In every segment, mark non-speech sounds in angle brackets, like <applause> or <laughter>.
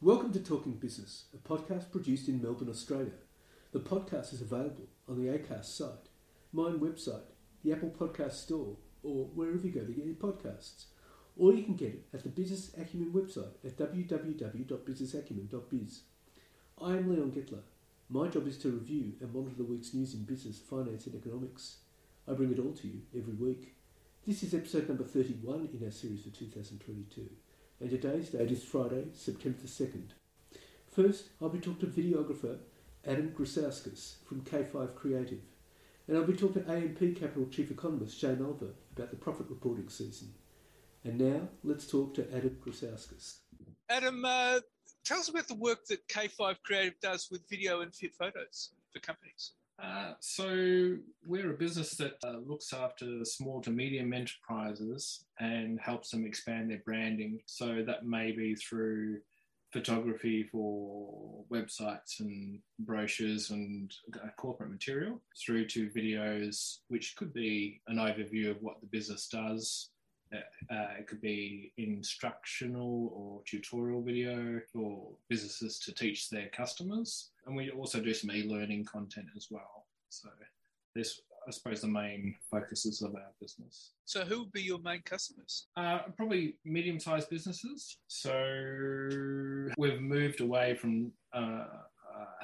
Welcome to Talking Business, a podcast produced in Melbourne, Australia. The podcast is available on the ACAST site, mine website, the Apple Podcast Store, or wherever you go to get your podcasts. Or you can get it at the Business Acumen website at www.businessacumen.biz. I am Leon Gettler. My job is to review and monitor the week's news in business, finance, and economics. I bring it all to you every week. This is episode number 31 in our series for 2022 and today's date is Friday, September the 2nd. First, I'll be talking to videographer Adam Grisauskas from K5 Creative, and I'll be talking to AMP Capital Chief Economist Shane Oliver about the profit reporting season. And now, let's talk to Adam Grisauskas. Adam, uh, tell us about the work that K5 Creative does with video and fit photos for companies. Uh, so we're a business that uh, looks after small to medium enterprises and helps them expand their branding. So that may be through photography for websites and brochures and uh, corporate material through to videos, which could be an overview of what the business does. Uh, uh, it could be instructional or tutorial video for businesses to teach their customers and we also do some e-learning content as well. So this, I suppose, the main focuses of our business. So who would be your main customers? Uh, probably medium-sized businesses. So we've moved away from uh,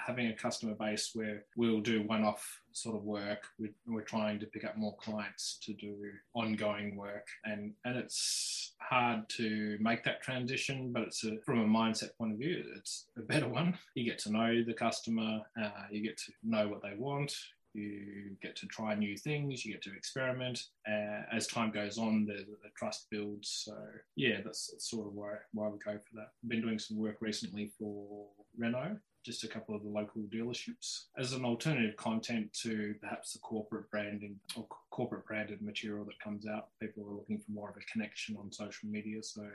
having a customer base where we'll do one-off sort of work. We're, we're, trying to pick up more clients to do ongoing work, and and it's hard to make that transition. But it's a, from a mindset point of view, it's a better one. You get to know the customer, uh, you get to know what they want. You get to try new things. You get to experiment. Uh, as time goes on, the, the trust builds. So yeah, that's, that's sort of why why we go for that. I've been doing some work recently for Renault just a couple of the local dealerships as an alternative content to perhaps the corporate branding or corporate branded material that comes out. People are looking for more of a connection on social media. So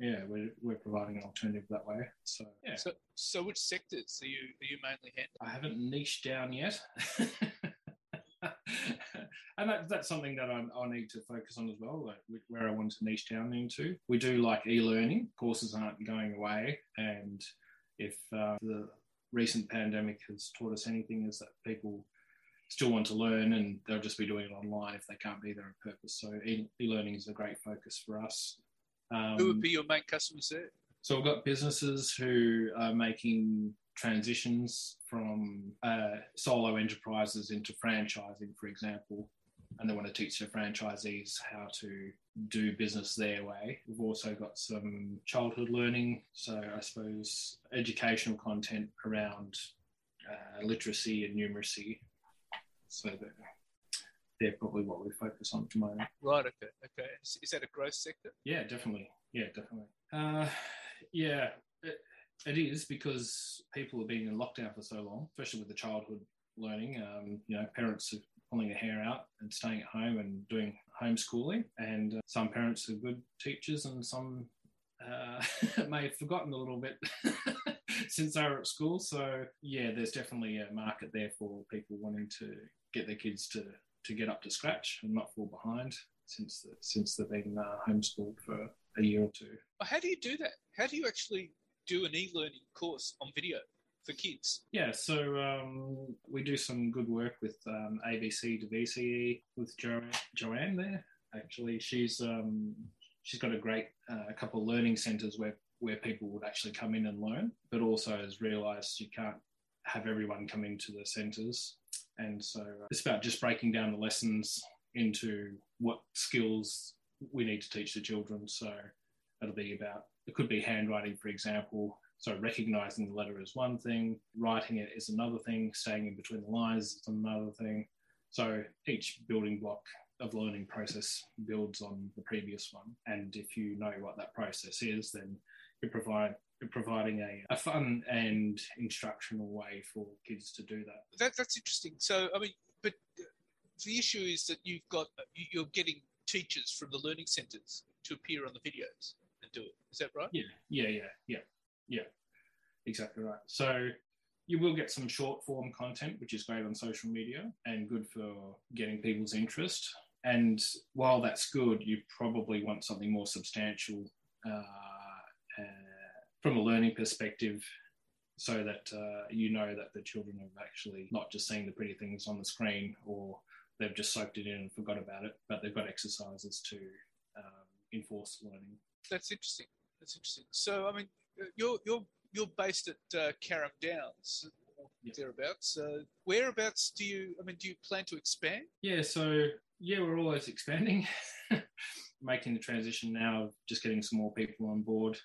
yeah, we're, we're providing an alternative that way. So yeah. So, so which sectors are you are you mainly handling? I haven't niched down yet. <laughs> and that, that's something that I, I, need to focus on as well, like where I want to niche down into. We do like e-learning. Courses aren't going away, and if uh, the recent pandemic has taught us anything is that people still want to learn and they'll just be doing it online if they can't be there on purpose. So e-learning is a great focus for us. Um, who would be your main customers there? So we've got businesses who are making transitions from uh, solo enterprises into franchising, for example, and they want to teach their franchisees how to do business their way. We've also got some childhood learning, so I suppose educational content around uh, literacy and numeracy. So that they're probably what we focus on at the moment. Right. Okay. Okay. Is, is that a growth sector? Yeah, definitely. Yeah, definitely. Uh, yeah, it, it is because people have been in lockdown for so long, especially with the childhood learning. Um, you know, parents have pulling their hair out and staying at home and doing homeschooling. And uh, some parents are good teachers, and some uh, <laughs> may have forgotten a little bit <laughs> since they were at school. So yeah, there's definitely a market there for people wanting to get their kids to to get up to scratch and not fall behind since the, since they've been uh, homeschooled for a year or two. How do you do that? How do you actually do an e-learning course on video? For kids? Yeah, so um, we do some good work with um, ABC to VCE with jo- Joanne there. Actually, she's um, she's got a great uh, a couple of learning centres where where people would actually come in and learn, but also has realised you can't have everyone come into the centres, and so uh, it's about just breaking down the lessons into what skills we need to teach the children. So it'll be about it could be handwriting, for example. So recognizing the letter is one thing, writing it is another thing, staying in between the lines is another thing. So each building block of learning process builds on the previous one. And if you know what that process is, then you're, provide, you're providing a, a fun and instructional way for kids to do that. that. That's interesting. So, I mean, but the issue is that you've got, you're getting teachers from the learning centres to appear on the videos and do it. Is that right? Yeah, yeah, yeah, yeah, yeah. Exactly right. So you will get some short form content, which is great on social media and good for getting people's interest. And while that's good, you probably want something more substantial uh, uh, from a learning perspective so that uh, you know that the children have actually not just seen the pretty things on the screen or they've just soaked it in and forgot about it, but they've got exercises to um, enforce learning. That's interesting. That's interesting. So, I mean, you're you're you're based at uh, Carrum Downs, Yep. thereabouts. Uh, whereabouts do you? I mean, do you plan to expand? Yeah, so yeah, we're always expanding, <laughs> making the transition now of just getting some more people on board.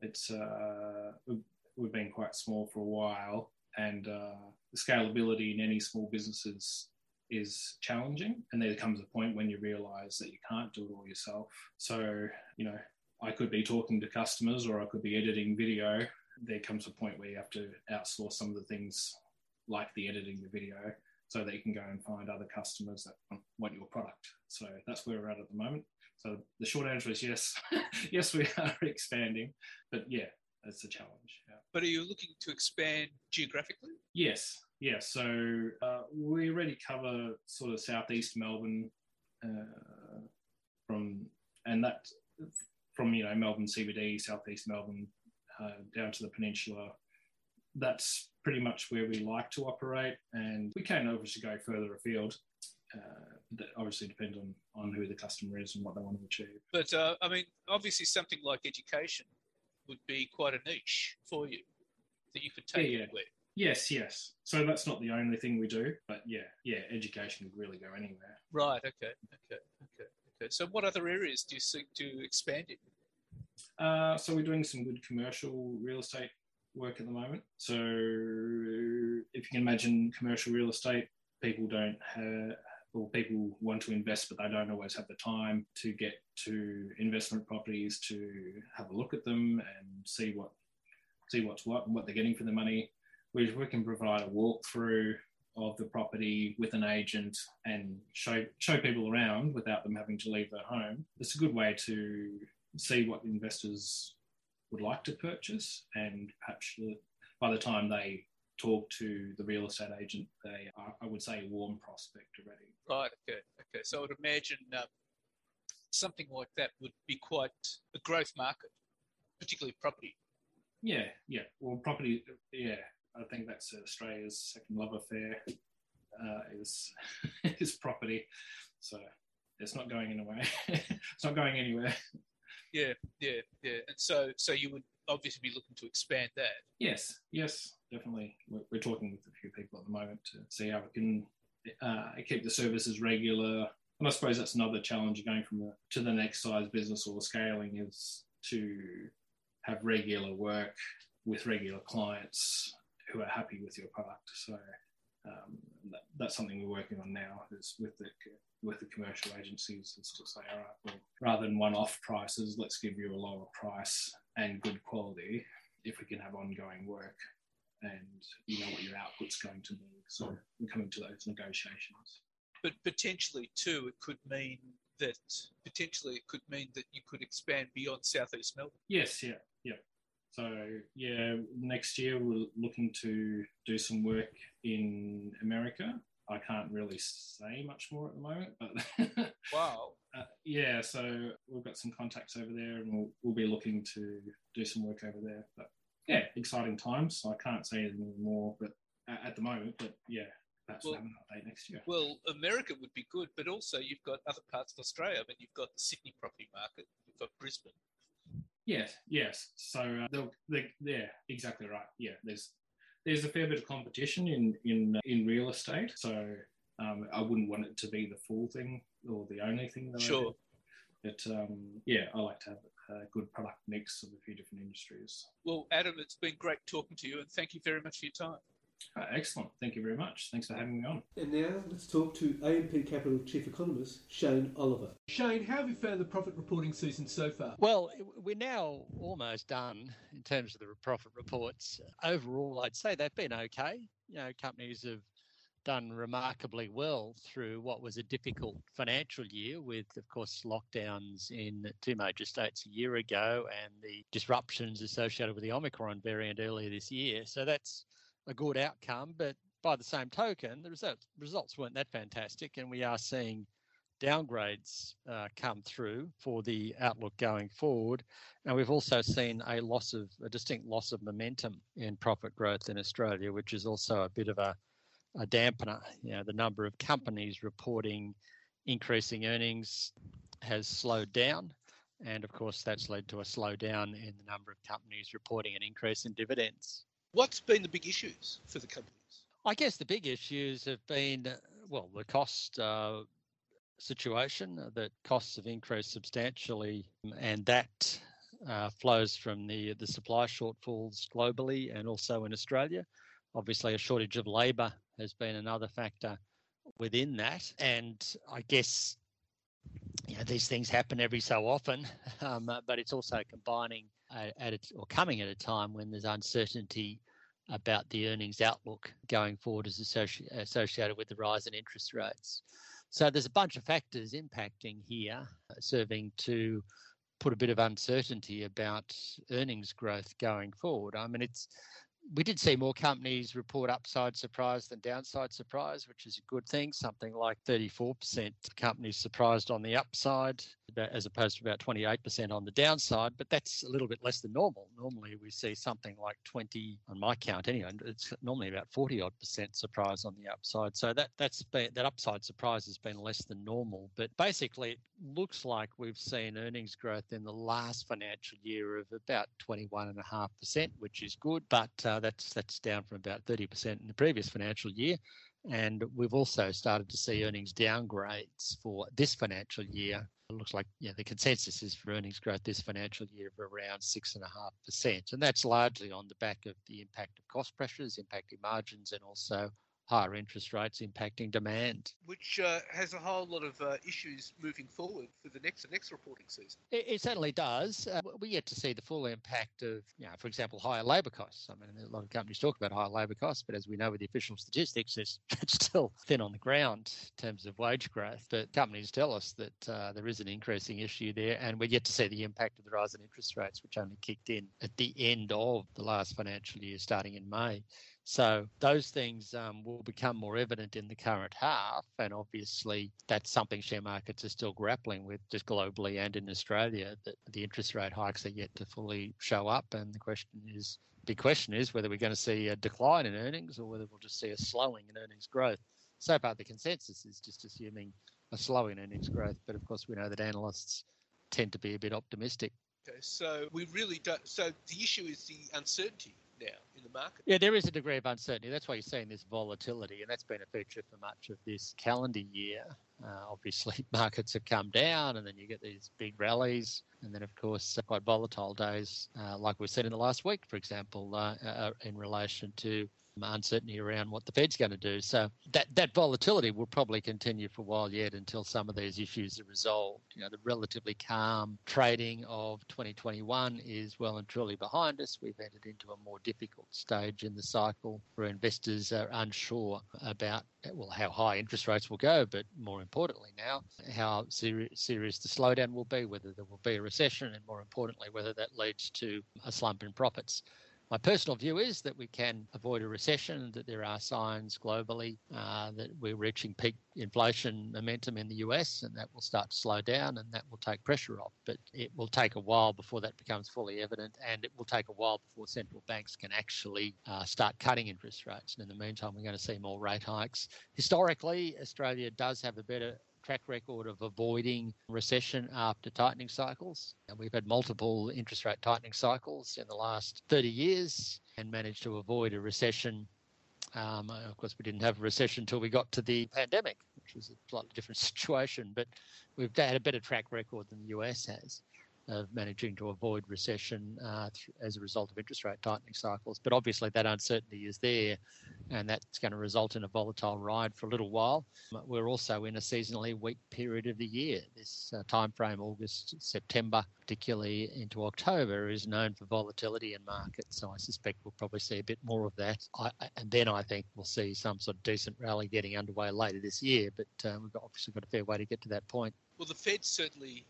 It's uh, we've, we've been quite small for a while, and uh, the scalability in any small businesses is challenging. And there comes a point when you realise that you can't do it all yourself. So you know, I could be talking to customers, or I could be editing video. There comes a point where you have to outsource some of the things, like the editing the video, so that you can go and find other customers that want- want your product. So that's where we're at at the moment. So the short answer is yes, <laughs> yes, we <laughs> are expanding, but yeah, it's a challenge. Yeah. But are you looking to expand geographically? Yes, yes. So uh, we already cover sort of southeast Melbourne, uh, from and that from you know Melbourne CBD, southeast Melbourne, uh, down to the peninsula. That's pretty much where we like to operate, and we can obviously go further afield. Uh, that obviously depends on on who the customer is and what they want to achieve. But uh, I mean, obviously, something like education would be quite a niche for you that you could take Yeah, yeah. anywhere. Yes, yes. So that's not the only thing we do, but yeah, yeah, education could really go anywhere. Right. Okay. Okay. Okay. So, what other areas do you seek to expand in? Uh, so we're doing some good commercial real estate work at the moment. So if you can imagine commercial real estate, people don't have, or people want to invest, but they don't always have the time to get to investment properties to have a look at them and see what see what's what and what they're getting for the money. We, we can provide a walkthrough of the property with an agent and show show people around without them having to leave their home. It's a good way to see what investors would like to purchase, and perhaps by the time they talk to the real estate agent, they are, I would say, a warm prospect already. Right. Okay. Okay. So, I would imagine um, something like that would be quite a growth market, particularly property. Yeah, yeah. Well, property, yeah. I think that's Australia's second love affair uh, is <laughs> is property. So it's not going anywhere. <laughs> it's not going anywhere. Yeah. Yeah. Yeah. And so, so you would obviously be looking to expand that. Yes, yes, definitely. We're, we're talking with a few people at the moment to see how we can uh, keep the services regular. And I suppose that's another challenge going from the, to the next size business or scaling is to have regular work with regular clients who are happy with your product. So um, that, that's something we're working on now is with the with the commercial agencies is to say, all right, well, rather than one-off prices, let's give you a lower price and good quality if we can have ongoing work and you know what your output's going to be. So we're coming to those negotiations. But potentially, too, it could mean that potentially it could mean that you could expand beyond southeast Melbourne. Yes, yeah, yeah. So yeah, next year we're looking to do some work in America. I can't really say much more at the moment, but <laughs> Wow. uh, yeah, so we've got some contacts over there, and we'll, we'll be looking to do some work over there. But yeah, exciting times. I can't say anything more, but at, at the moment, but yeah, perhaps we'll Well- have an update next year. Well, America would be good, but also you've got other parts of Australia. I mean, you've got the Sydney property market, you've got Brisbane. Yes, yes. So uh, they, yeah, exactly right. Yeah, there's there's a fair bit of competition in in in real estate. So um, I wouldn't want it to be the full thing or the only thing that Sure. I do. But um, yeah, I like to have a good product mix of a few different industries. Well, Adam, it's been great talking to you, and thank you very much for your time. Uh, excellent. Thank you very much. Thanks for having me on. And now let's talk to AMP Capital Chief Economist Shane Oliver. Shane, how have you found the profit reporting season so far? Well, we're now almost done in terms of the profit reports. Overall, I'd say they've been okay. You know, companies have done remarkably well through what was a difficult financial year with, of course, lockdowns in two major states a year ago and the disruptions associated with the Omicron variant earlier this year. So that's a good outcome. But by the same token, the results, results weren't that fantastic, and we are seeing downgrades uh, come through for the outlook going forward. And we've also seen a loss of a distinct loss of momentum in profit growth in Australia, which is also a bit of a, a dampener. You know, the number of companies reporting increasing earnings has slowed down. And of course, that's led to a slowdown in the number of companies reporting an increase in dividends. What's been the big issues for the companies? I guess the big issues have been, well, the cost uh, situation, uh, that costs have increased substantially, and that uh, flows from the, the supply shortfalls globally and also in Australia. Obviously, a shortage of labour has been another factor within that. And I guess you know, these things happen every so often, <laughs> um, but it's also combining at it or coming at a time when there's uncertainty about the earnings outlook going forward as associ- associated with the rise in interest rates. So there's a bunch of factors impacting here, serving to put a bit of uncertainty about earnings growth going forward. I mean, it's we did see more companies report upside surprise than downside surprise, which is a good thing. Something like 34% companies surprised on the upside, as opposed to about 28% on the downside. But that's a little bit less than normal. Normally, we see something like 20 on my count anyway. It's normally about 40 odd percent surprise on the upside. So that that's been that upside surprise has been less than normal. But basically, it looks like we've seen earnings growth in the last financial year of about 21.5%, which is good. But uh, that's that's down from about 30% in the previous financial year. And we've also started to see earnings downgrades for this financial year. It looks like yeah, the consensus is for earnings growth this financial year of around 6.5%. And that's largely on the back of the impact of cost pressures impacting margins and also higher interest rates impacting demand. Which uh, has a whole lot of uh, issues moving forward for the next the next reporting season. It, it certainly does. Uh, we yet to see the full impact of, you know, for example, higher labour costs. I mean, a lot of companies talk about higher labour costs, but as we know with the official statistics, it's, it's <laughs> still thin on the ground in terms of wage growth. But companies tell us that uh, there is an increasing issue there, and we yet to see the impact of the rise in interest rates, which only kicked in at the end of the last financial year, starting in May. So those things um, will become more evident in the current half, and obviously that's something share markets are still grappling with, just globally and in Australia. That the interest rate hikes are yet to fully show up, and the question is, big question is whether we're going to see a decline in earnings or whether we'll just see a slowing in earnings growth. So far, the consensus is just assuming a slowing earnings growth, but of course we know that analysts tend to be a bit optimistic. Okay, so we really don't. So the issue is the uncertainty in the market. Yeah, there is a degree of uncertainty. That's why you're seeing this volatility, and that's been a feature for much of this calendar year. Uh, obviously, <laughs> markets have come down, and then you get these big rallies, and then, of course, uh, quite volatile days, uh, like we've seen in the last week, for example, uh, uh, in relation to uncertainty around what the Fed's going to do. So that that volatility will probably continue for a while yet until some of these issues are resolved. You know, the relatively calm trading of 2021 is well and truly behind us. We've entered into a more difficult stage in the cycle where investors are unsure about well how high interest rates will go, but more importantly now how seri- serious the slowdown will be, whether there will be a recession, and more importantly whether that leads to a slump in profits. My personal view is that we can avoid a recession, that there are signs globally uh, that we're reaching peak inflation momentum in the US, and that will start to slow down and that will take pressure off. But it will take a while before that becomes fully evident, and it will take a while before central banks can actually uh, start cutting interest rates. And in the meantime, we're going to see more rate hikes. Historically, Australia does have a better track record of avoiding recession after tightening cycles. And we've had multiple interest rate tightening cycles in the last 30 years and managed to avoid a recession. Um, of course, we didn't have a recession until we got to the pandemic, which was a slightly different <laughs> situation, but we've had a better track record than the US has of managing to avoid recession uh, as a result of interest rate tightening cycles. But obviously, that uncertainty is there, and that's going to result in a volatile ride for a little while. We're also in a seasonally weak period of the year. This uh, time frame, August, September, particularly into October, is known for volatility in markets. So I suspect we'll probably see a bit more of that. I, and then I think we'll see some sort of decent rally getting underway later this year. But uh, we've obviously got a fair way to get to that point. Well, the Fed certainly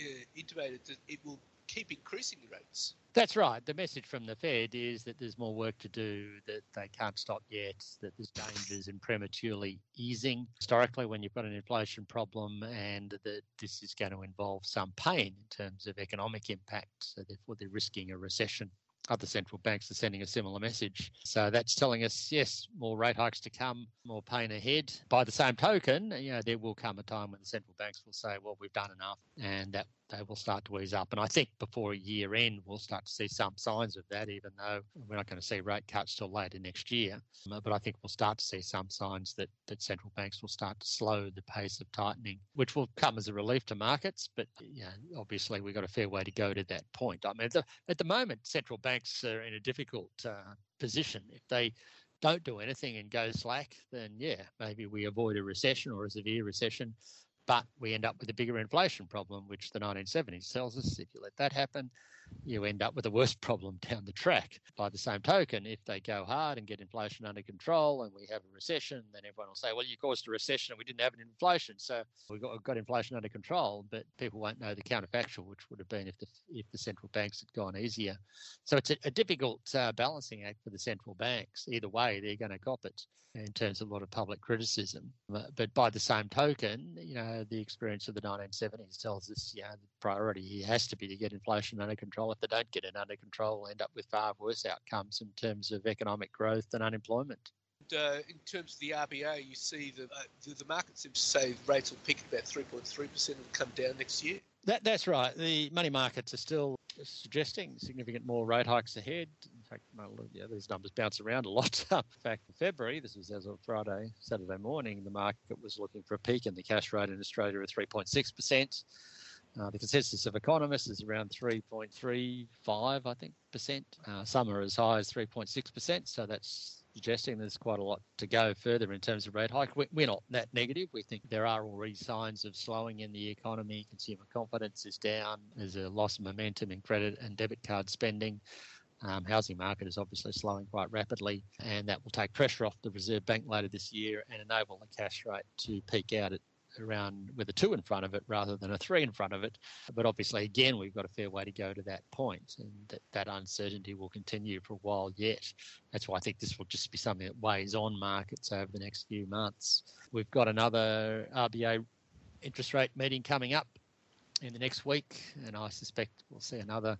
uh, intimated that it will keep increasing the rates. That's right. The message from the Fed is that there's more work to do, that they can't stop yet, that there's dangers in prematurely easing. Historically, when you've got an inflation problem and that this is going to involve some pain in terms of economic impact, so therefore they're risking a recession other central banks are sending a similar message. So that's telling us, yes, more rate hikes to come, more pain ahead. By the same token, you know, there will come a time when the central banks will say, well, we've done enough, and that they will start to ease up. And I think before year end, we'll start to see some signs of that, even though we're not going to see rate cuts till later next year. Um, but I think we'll start to see some signs that, that central banks will start to slow the pace of tightening, which will come as a relief to markets. But know, obviously, we've got a fair way to go to that point. I mean, at the, at the moment, central banks are in a difficult uh, position. If they don't do anything and go slack, then yeah, maybe we avoid a recession or a severe recession but we end up with a bigger inflation problem, which the 1970s tells us if you let that happen, you end up with a worse <laughs> problem down the track. By the same token, if they go hard and get inflation under control and we have a recession, then everyone will say, well, you caused a recession and we didn't have an inflation. So we got, got inflation under control, but people won't know the counterfactual, which would have been if the, if the central banks had gone easier. So it's a, a difficult uh, balancing act for the central banks. Either way, they're going to cop it in terms of a lot of public criticism. But by the same token, you know, the experience of the 1970s tells us, yeah, the priority he has to be to get inflation under control. If they don't get it under control, we'll end up with far worse outcomes in terms of economic growth and unemployment. Uh, in terms of the RBA, you see the, uh, the, the market seems to say rates will peak at about 3.3% and come down next year. That, that's right. The money markets are still suggesting significant more rate hikes ahead. In fact, yeah, these numbers bounce around a lot. <laughs> in fact, in February, this was as of Friday, Saturday morning, the market was looking for a peak in the cash rate in Australia of 3.6%. Uh, the consensus of economists is around 3.35, I think, percent. Uh, some are as high as 3.6 percent. So that's suggesting there's quite a lot to go further in terms of rate hike. We're not that negative. We think there are already signs of slowing in the economy. Consumer confidence is down. There's a loss of momentum in credit and debit card spending. Um, housing market is obviously slowing quite rapidly, and that will take pressure off the Reserve Bank later this year and enable the cash rate to peak out at around with a two in front of it rather than a three in front of it. But obviously, again, we've got a fair way to go to that point, and that, that uncertainty will continue for a while yet. That's why I think this will just be something that weighs on markets over the next few months. We've got another RBA interest rate meeting coming up in the next week, and I suspect we'll see another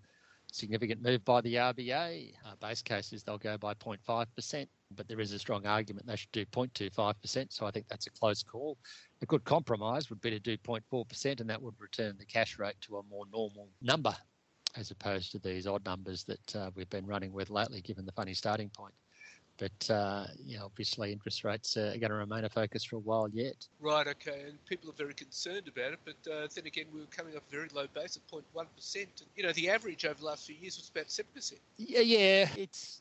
significant move by the RBA. Uh, base case is they'll go by 0.5%, but there is a strong argument they should do 0.25%. So I think that's a close call a good compromise would be to do 0.4%, and that would return the cash rate to a more normal number as opposed to these odd numbers that uh, we've been running with lately, given the funny starting point. But uh, you know, obviously, interest rates are going to remain a focus for a while yet. Right. Okay. And people are very concerned about it. But uh, then again, we were coming off a very low base of 0.1 percent. You know, the average over the last few years was about seven percent. Yeah. Yeah. It's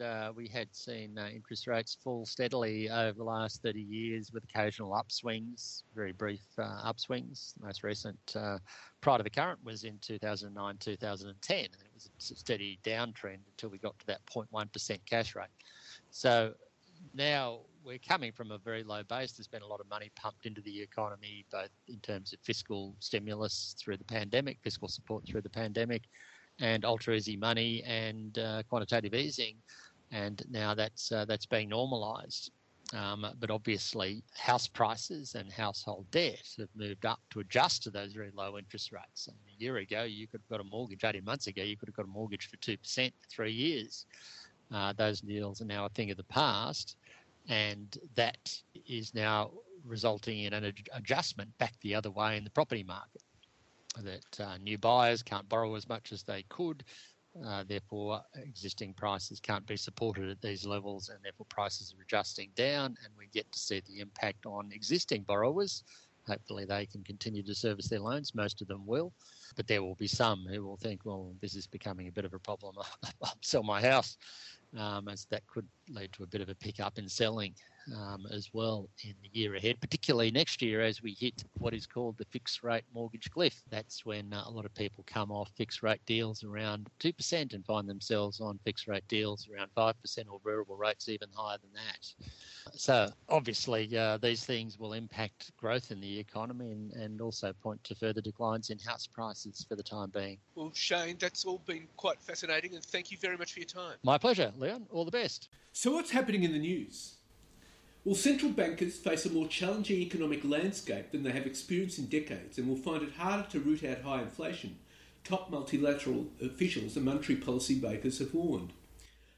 Uh, we had seen uh, interest rates fall steadily over the last 30 years with occasional upswings, very brief uh, upswings. The most recent uh, prior to the current was in 2009 2010, and it was a steady downtrend until we got to that 0.1% cash rate. So now we're coming from a very low base. There's been a lot of money pumped into the economy, both in terms of fiscal stimulus through the pandemic, fiscal support through the pandemic, and ultra easy money and uh, quantitative easing, and now that's uh, that's being normalised. Um, but obviously, house prices and household debt have moved up to adjust to those very low interest rates. I mean, a year ago, you could have got a mortgage. Eighteen months ago, you could have got a mortgage for two percent for three years. Uh, those deals are now a thing of the past, and that is now resulting in an ad- adjustment back the other way in the property market that uh, new buyers can't borrow as much as they could. Uh, therefore, existing prices can't be supported at these levels, and therefore prices are adjusting down. And we get to see the impact on existing borrowers. Hopefully, they can continue to service their loans. Most of them will, but there will be some who will think, "Well, this is becoming a bit of a problem. <laughs> I'll sell my house," um, as that could lead to a bit of a pickup in selling um, as well in the year ahead, particularly next year as we hit what is called the fixed rate mortgage cliff. That's when uh, a lot of people come off fixed rate deals around 2% and find themselves on fixed rate deals around 5% or variable rates even higher than that. So, obviously, uh, these things will impact growth in the economy and, and also point to further declines in house prices for the time being. Well, Shane, that's all been quite fascinating, and thank you very much for your time. My pleasure, Leon. All the best. So, what's happening in the news? Well, central bankers face a more challenging economic landscape than they have experienced in decades and will find it harder to root out high inflation. Top multilateral officials and monetary policy makers have warned.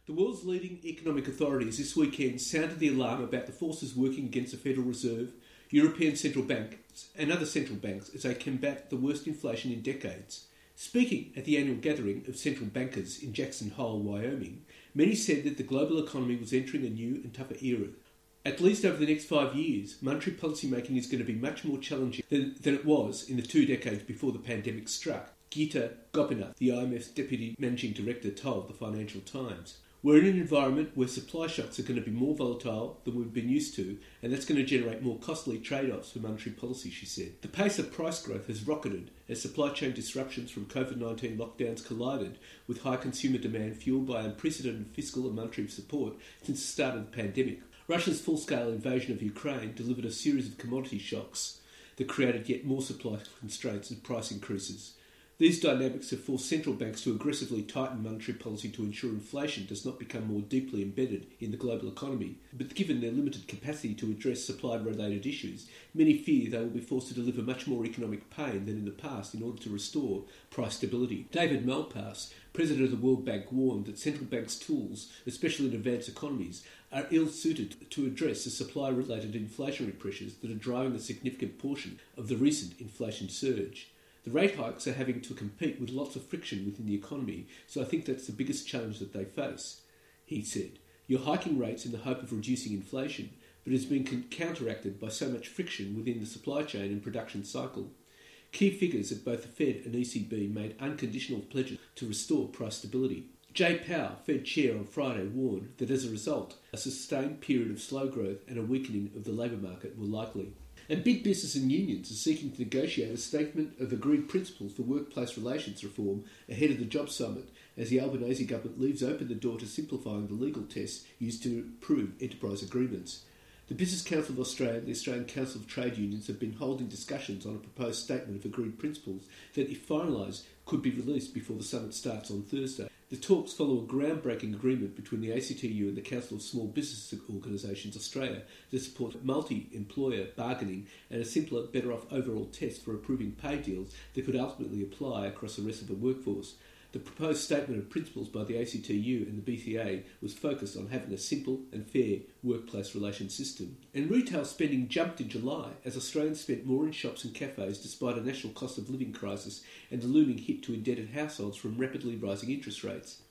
The world's leading economic authorities this weekend sounded the alarm about the forces working against the Federal Reserve, European central banks, and other central banks as they combat the worst inflation in decades. Speaking at the annual gathering of central bankers in Jackson Hole, Wyoming, many said that the global economy was entering a new and tougher era at least over the next five years, monetary policy making is going to be much more challenging than, than it was in the two decades before the pandemic struck. Gita Gopinath, the IMF's deputy managing director, told the Financial Times. We're in an environment where supply shocks are going to be more volatile than we've been used to, and that's going to generate more costly trade offs for monetary policy, she said. The pace of price growth has rocketed as supply chain disruptions from COVID 19 lockdowns collided with high consumer demand fueled by unprecedented fiscal and monetary support since the start of the pandemic. Russia's full scale invasion of Ukraine delivered a series of commodity shocks that created yet more supply constraints and price increases. These dynamics have forced central banks to aggressively tighten monetary policy to ensure inflation does not become more deeply embedded in the global economy. But given their limited capacity to address supply related issues, many fear they will be forced to deliver much more economic pain than in the past in order to restore price stability. David Malpass, president of the World Bank, warned that central banks' tools, especially in advanced economies, are ill suited to address the supply related inflationary pressures that are driving a significant portion of the recent inflation surge. The rate hikes are having to compete with lots of friction within the economy, so I think that's the biggest challenge that they face. He said, You're hiking rates in the hope of reducing inflation, but it's been counteracted by so much friction within the supply chain and production cycle. Key figures at both the Fed and ECB made unconditional pledges to restore price stability. Jay Powell, Fed chair on Friday, warned that as a result, a sustained period of slow growth and a weakening of the labour market were likely. And big business and unions are seeking to negotiate a statement of agreed principles for workplace relations reform ahead of the job summit, as the Albanese government leaves open the door to simplifying the legal tests used to approve enterprise agreements. The Business Council of Australia and the Australian Council of Trade Unions have been holding discussions on a proposed statement of agreed principles that, if finalised, could be released before the summit starts on Thursday. The talks follow a groundbreaking agreement between the ACTU and the Council of Small Business Organisations Australia to support multi employer bargaining and a simpler, better off overall test for approving pay deals that could ultimately apply across the rest of the workforce. The proposed statement of principles by the ACTU and the BCA was focused on having a simple and fair workplace relations system. And retail spending jumped in July as Australians spent more in shops and cafes despite a national cost of living crisis and the looming hit to indebted households from rapidly rising interest rates.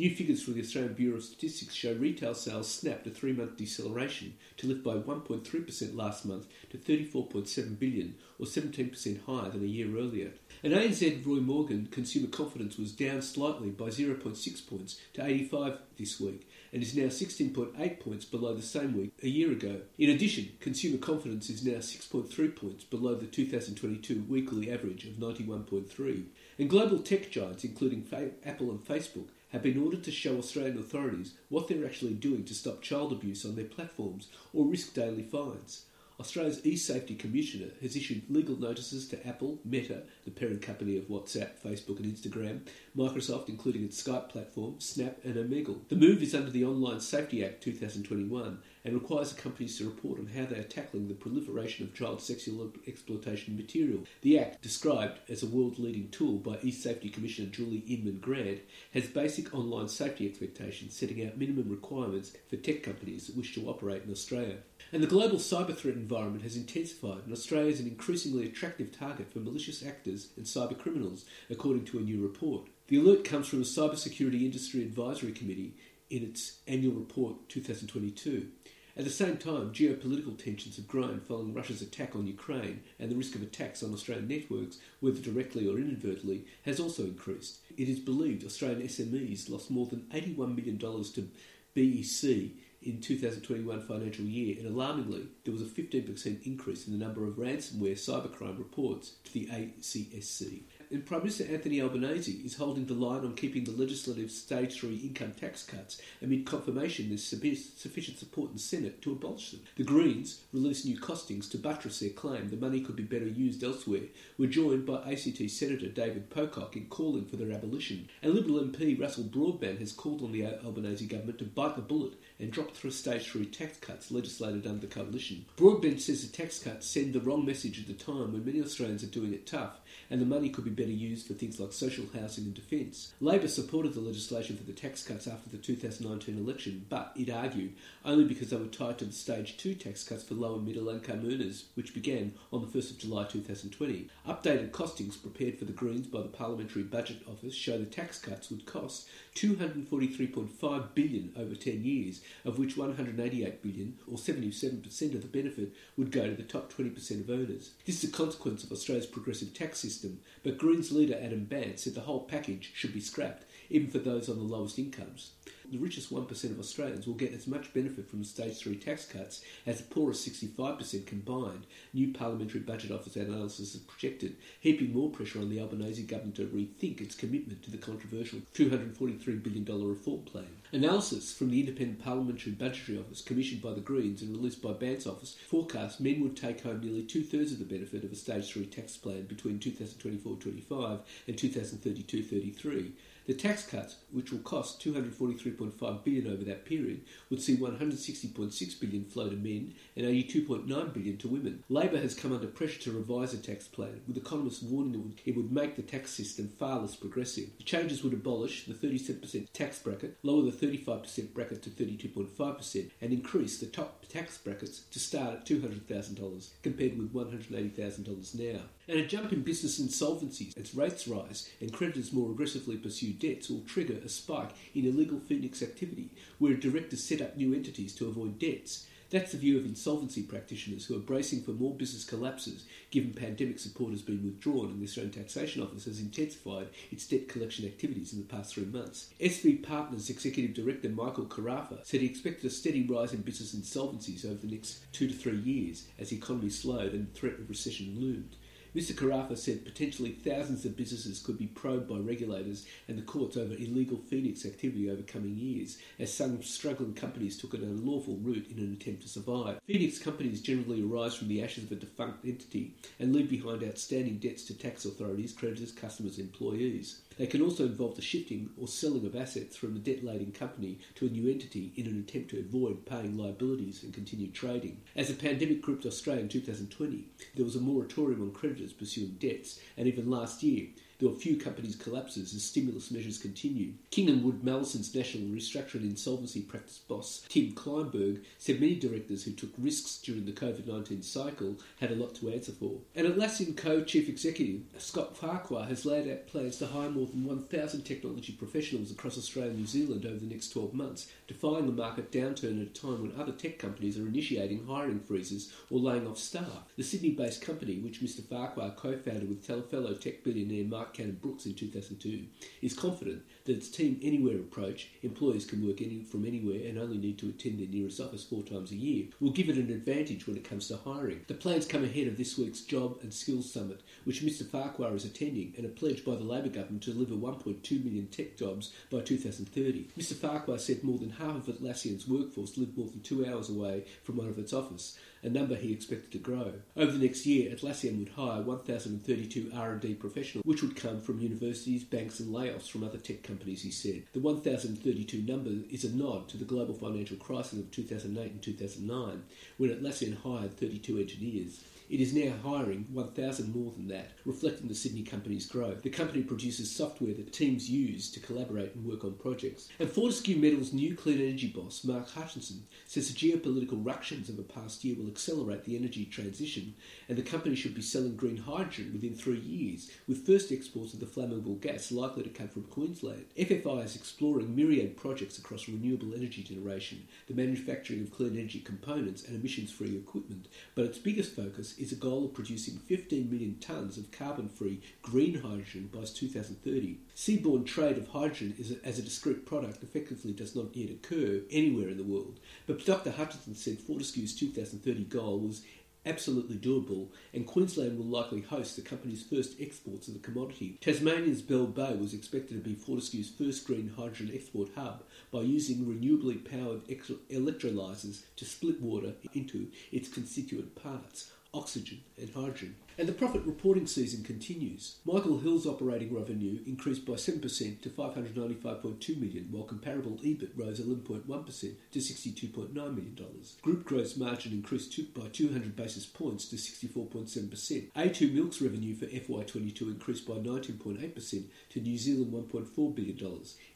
New figures from the Australian Bureau of Statistics show retail sales snapped a three month deceleration to lift by 1.3% last month to 34.7 billion, or 17% higher than a year earlier. And ANZ Roy Morgan consumer confidence was down slightly by 0.6 points to 85 this week and is now 16.8 points below the same week a year ago. In addition, consumer confidence is now 6.3 points below the 2022 weekly average of 91.3. And global tech giants, including Apple and Facebook, have been ordered to show Australian authorities what they're actually doing to stop child abuse on their platforms or risk daily fines. Australia's e-safety commissioner has issued legal notices to Apple, Meta, the parent company of WhatsApp, Facebook and Instagram, Microsoft, including its Skype platform, Snap and Omegle. The move is under the Online Safety Act 2021 and requires the companies to report on how they are tackling the proliferation of child sexual exploitation material. The Act, described as a world-leading tool by e-safety commissioner Julie Inman Grant, has basic online safety expectations setting out minimum requirements for tech companies that wish to operate in Australia. And the global cyber threat environment has intensified, and Australia is an increasingly attractive target for malicious actors and cyber criminals, according to a new report. The alert comes from the Cybersecurity Industry Advisory Committee in its annual report 2022. At the same time, geopolitical tensions have grown following Russia's attack on Ukraine, and the risk of attacks on Australian networks, whether directly or inadvertently, has also increased. It is believed Australian SMEs lost more than $81 million to BEC in 2021 financial year, and alarmingly, there was a 15% increase in the number of ransomware cybercrime reports to the ACSC and Prime Minister Anthony Albanese is holding the line on keeping the legislative stage 3 income tax cuts amid confirmation there's sufficient support in the Senate to abolish them. The Greens released new costings to buttress their claim the money could be better used elsewhere, were joined by ACT Senator David Pocock in calling for their abolition. And Liberal MP Russell Broadbent has called on the Albanese government to bite the bullet and drop through stage 3 tax cuts legislated under the coalition. Broadbent says the tax cuts send the wrong message at a time when many Australians are doing it tough and the money could be better used for things like social housing and defence. Labor supported the legislation for the tax cuts after the 2019 election, but it argued only because they were tied to the Stage 2 tax cuts for low and middle income earners, which began on the 1st of July 2020. Updated costings prepared for the Greens by the Parliamentary Budget Office show the tax cuts would cost 243.5 billion over 10 years, of which 188 billion, or 77% of the benefit, would go to the top 20% of earners. This is a consequence of Australia's progressive tax system, but Greens leader Adam Bandt said the whole package should be scrapped, even for those on the lowest incomes the richest 1% of Australians will get as much benefit from Stage 3 tax cuts as the poorest 65% combined, new Parliamentary Budget Office analysis has projected, heaping more pressure on the Albanese government to rethink its commitment to the controversial $243 billion reform plan. Analysis from the Independent Parliamentary Budgetary Office, commissioned by the Greens and released by Bandt's office, forecast men would take home nearly two thirds of the benefit of a Stage 3 tax plan between 2024 25 and 2032 33. The tax cuts, which will cost 243.5 billion over that period, would see 160.6 billion flow to men and 82.9 billion to women. Labor has come under pressure to revise the tax plan, with economists warning that it would make the tax system far less progressive. The changes would abolish the 37% tax bracket, lower the 35% bracket to 32.5%, and increase the top tax brackets to start at $200,000 compared with $180,000 now. And a jump in business insolvencies as rates rise and creditors more aggressively pursue debts will trigger a spike in illegal Phoenix activity, where directors set up new entities to avoid debts. That's the view of insolvency practitioners who are bracing for more business collapses given pandemic support has been withdrawn and the Australian Taxation Office has intensified its debt collection activities in the past three months. SV Partners Executive Director Michael Carafa said he expected a steady rise in business insolvencies over the next two to three years as the economy slowed and the threat of recession loomed. Mr. Carafa said potentially thousands of businesses could be probed by regulators and the courts over illegal Phoenix activity over coming years, as some struggling companies took an unlawful route in an attempt to survive. Phoenix companies generally arise from the ashes of a defunct entity and leave behind outstanding debts to tax authorities, creditors, customers, employees. They can also involve the shifting or selling of assets from the debt laden company to a new entity in an attempt to avoid paying liabilities and continue trading. As the pandemic gripped Australia in 2020, there was a moratorium on creditors pursuing debts, and even last year, there were few companies' collapses as stimulus measures continue. King & Wood Mallesons national restructuring insolvency practice boss, Tim Kleinberg, said many directors who took risks during the COVID 19 cycle had a lot to answer for. And Atlassian Co chief executive Scott Farquhar has laid out plans to hire more than 1,000 technology professionals across Australia and New Zealand over the next 12 months, defying the market downturn at a time when other tech companies are initiating hiring freezes or laying off staff. The Sydney based company, which Mr. Farquhar co founded with fellow tech billionaire Mark Cannon-Brookes in 2002, is confident that its Team Anywhere approach, employees can work any, from anywhere and only need to attend their nearest office four times a year, will give it an advantage when it comes to hiring. The plans come ahead of this week's Job and Skills Summit, which Mr. Farquhar is attending, and a pledge by the Labor government to deliver 1.2 million tech jobs by 2030. Mr. Farquhar said more than half of Atlassian's workforce live more than two hours away from one of its offices, a number he expected to grow. Over the next year, Atlassian would hire 1,032 R&D professionals, which would come from universities, banks and layoffs from other tech companies, he said. The 1,032 number is a nod to the global financial crisis of 2008 and 2009, when Atlassian hired 32 engineers. It is now hiring 1,000 more than that, reflecting the Sydney company's growth. The company produces software that teams use to collaborate and work on projects. And Fortescue Metals' new clean energy boss, Mark Hutchinson, says the geopolitical ructions of the past year will accelerate the energy transition, and the company should be selling green hydrogen within three years, with first exports of the flammable gas likely to come from Queensland. FFI is exploring myriad projects across renewable energy generation, the manufacturing of clean energy components, and emissions free equipment, but its biggest focus is a goal of producing 15 million tonnes of carbon free green hydrogen by 2030. Seaborne trade of hydrogen a, as a discrete product effectively does not yet occur anywhere in the world, but Dr. Hutchinson said Fortescue's 2030 goal was absolutely doable, and Queensland will likely host the company's first exports of the commodity. Tasmania's Bell Bay was expected to be Fortescue's first green hydrogen export hub by using renewably powered electrolyzers to split water into its constituent parts oxygen, and hydrogen. And the profit reporting season continues. Michael Hill's operating revenue increased by 7% to 595.2 million, while comparable EBIT rose 11.1% to $62.9 million. Group gross margin increased by 200 basis points to 64.7%. A2 Milk's revenue for FY22 increased by 19.8% to New Zealand $1.4 billion.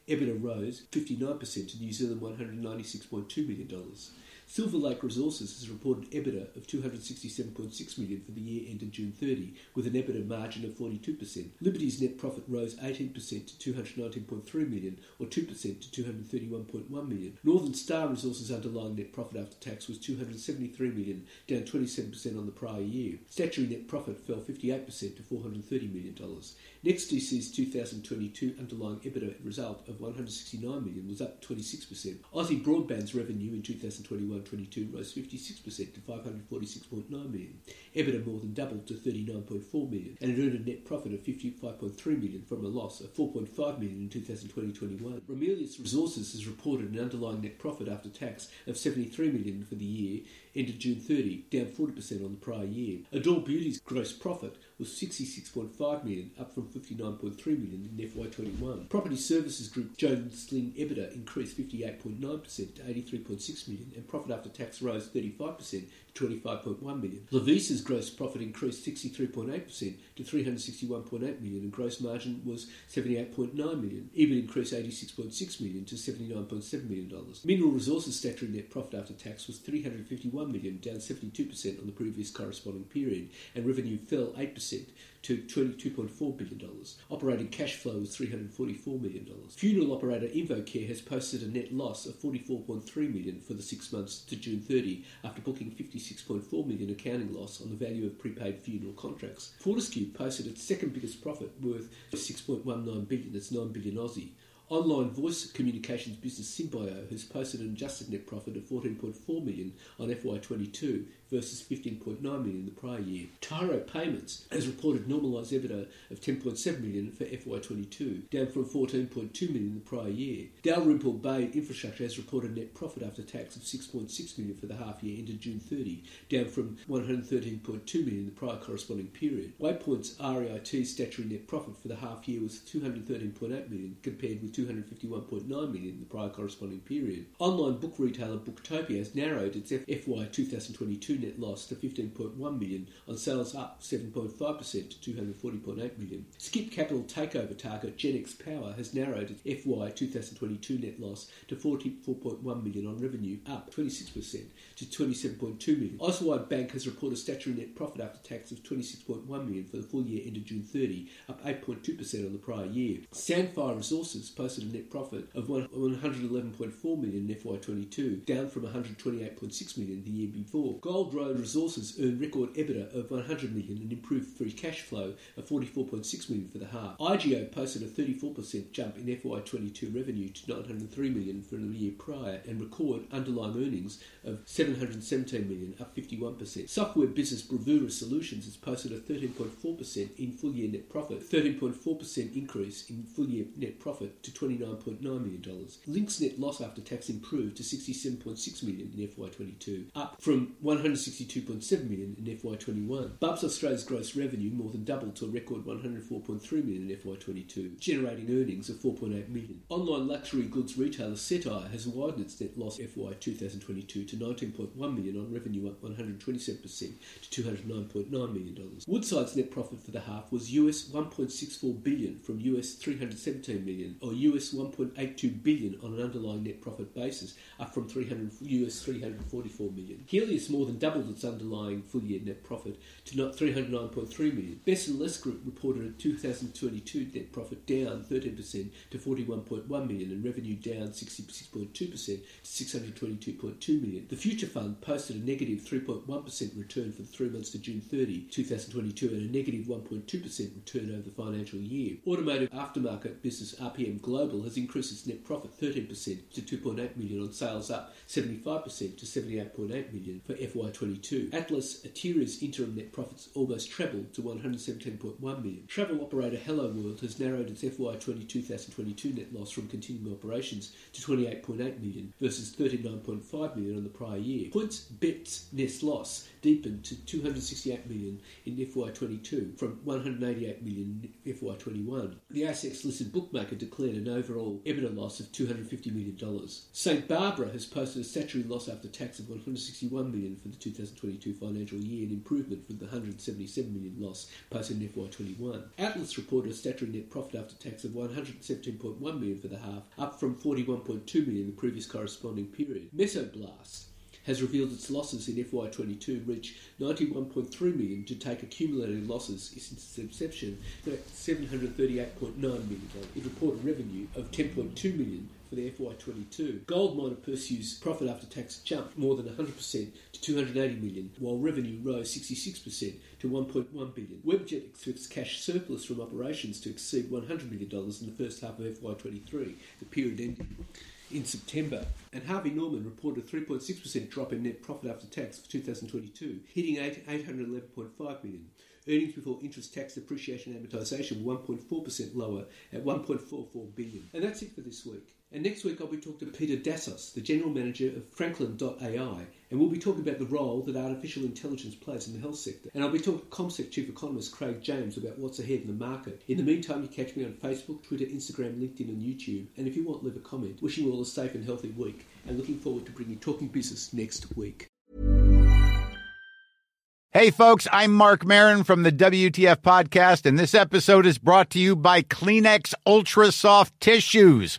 EBITDA rose 59% to New Zealand $196.2 million. Silver Lake Resources has reported EBITDA of 267.6 million for the year ended June 30, with an EBITDA margin of 42%. Liberty's net profit rose 18% to 219.3 million, or 2% to 231.1 million. Northern Star Resources' underlying net profit after tax was 273 million, down 27% on the prior year. Statutory net profit fell 58% to 430 million dollars. NEXTDC's 2022 underlying EBITDA result of 169 million was up 26%. Aussie Broadband's revenue in 2021-22 rose 56% to 546.9 million. EBITDA more than doubled to 39.4 million, and it earned a net profit of 55.3 million from a loss of 4.5 million in 2020-21. Ramelius Resources has reported an underlying net profit after tax of 73 million for the year ended June 30, down 40% on the prior year. Adore Beauty's gross profit was 66.5 million, up from 59.3 million in FY21. Property Services Group Johns Lyng EBITDA increased 58.9% to 83.6 million, and profit after tax rose 35% 25.1 million. Lovisa's gross profit increased 63.8% to 361.8 million and gross margin was 78.9 million. EBIT increased 86.6 million to 79.7 million dollars. Mineral Resources statutory net profit after tax was 351 million, down 72% on the previous corresponding period, and revenue fell 8% to $22.4 billion. Operating cash flow was $344 million. Funeral operator InvoCare has posted a net loss of $44.3 million for the six months to June 30 after booking $56.4 million accounting loss on the value of prepaid funeral contracts. Fortescue posted its second biggest profit worth 6.19 billion, that's 9 billion Aussie. Online voice communications business Symbio has posted an adjusted net profit of 14.4 million on FY22 versus 15.9 million in the prior year. Tyro Payments has reported normalised EBITDA of 10.7 million for FY22, down from 14.2 million in the prior year. Dalrymple Bay Infrastructure has reported net profit after tax of 6.6 million for the half year ended June 30, down from 113.2 million in the prior corresponding period. Waypoint's REIT statutory net profit for the half year was 213.8 million compared with 251.9 million in the prior corresponding period. Online book retailer Booktopia has narrowed its FY 2022 net loss to 15.1 million on sales up 7.5% to 240.8 million. Skip Capital takeover target Genex Power has narrowed its FY 2022 net loss to 44.1 million on revenue up 26% to 27.2 million. Auswide Bank has reported statutory net profit after tax of 26.1 million for the full year ended June 30, up 8.2% on the prior year. Sandfire Resources posted a net profit of 111.4 million in FY22, down from 128.6 million the year before. Gold Road Resources earned record EBITDA of 100 million and improved free cash flow of 44.6 million for the half. IGO posted a 34% jump in FY22 revenue to 903 million from the year prior and record underlying earnings of 717 million, up 51%. Software business Bravura Solutions has posted a 13.4% in full year net profit, 13.4% increase in full year net profit to $29.9 million. Link's net loss after tax improved to 67.6 million in FY22, up from 162.7 million in FY21. Bubs Australia's gross revenue more than doubled to a record 104.3 million in FY22, generating earnings of 4.8 million. Online luxury goods retailer Cettire has widened its net loss FY 2022 to 19.1 million on revenue up 127% to 209.9 million dollars. Woodside's net profit for the half was US 1.64 billion from US 317 million, or US 1.82 billion on an underlying net profit basis, up from 300 US 344 million. Healius more than doubled its underlying full year net profit to not 309.3 million. Best and Less Group reported a 2022 net profit down 13% to 41.1 million and revenue down 66.2% to 622.2 million. The Future Fund posted a negative 3.1 return for the three months to June 30, 2022, and a negative 1.2% return over the financial year. Automotive aftermarket business RPM Global has increased its net profit 13% to 2.8 million on sales up 75% to 78.8 million for FY22. Atlas Arteria's interim net profits almost trebled to 117.1 million. Travel operator Hello World has narrowed its FY22 2022 net loss from continuing operations to 28.8 million versus 39.5 million on the prior year. PointsBet's net loss deepened to 268 million in FY22 from 188 million in FY21. The ASX listed bookmaker declared an overall EBITDA loss of 250 million dollars. St Barbara has posted a statutory loss after tax of 161 million for the 2022 financial year, an improvement from the 177 million loss posted in FY21. Atlas reported a statutory net profit after tax of 117.1 million for the half, up from 41.2 million in the previous corresponding period. Mesoblast has revealed its losses in FY22 reach 91.3 million to take accumulated losses since its inception to 738.9 million. It reported revenue of 10.2 million for the FY22. Goldminer Perseus profit after tax jumped more than 100% to 280 million, while revenue rose 66% to 1.1 billion. Webjet expects cash surplus from operations to exceed 100 million dollars in the first half of FY23, the period ending in September, and Harvey Norman reported a 3.6% drop in net profit after tax for 2022, hitting 811.5 million. Earnings before interest, tax, depreciation, and amortisation were 1.4% lower at 1.44 billion. And that's it for this week. And next week I'll be talking to Peter Dassos, the General Manager of Franklin.ai, and we'll be talking about the role that artificial intelligence plays in the health sector. And I'll be talking to CommSec Chief Economist Craig James about what's ahead in the market. In the meantime, you catch me on Facebook, Twitter, Instagram, LinkedIn, and YouTube. And if you want, leave a comment. Wishing you all a safe and healthy week, and looking forward to bringing Talking Business next week. Hey, folks, I'm Marc Maron from the WTF Podcast, and this episode is brought to you by Kleenex Ultra Soft Tissues,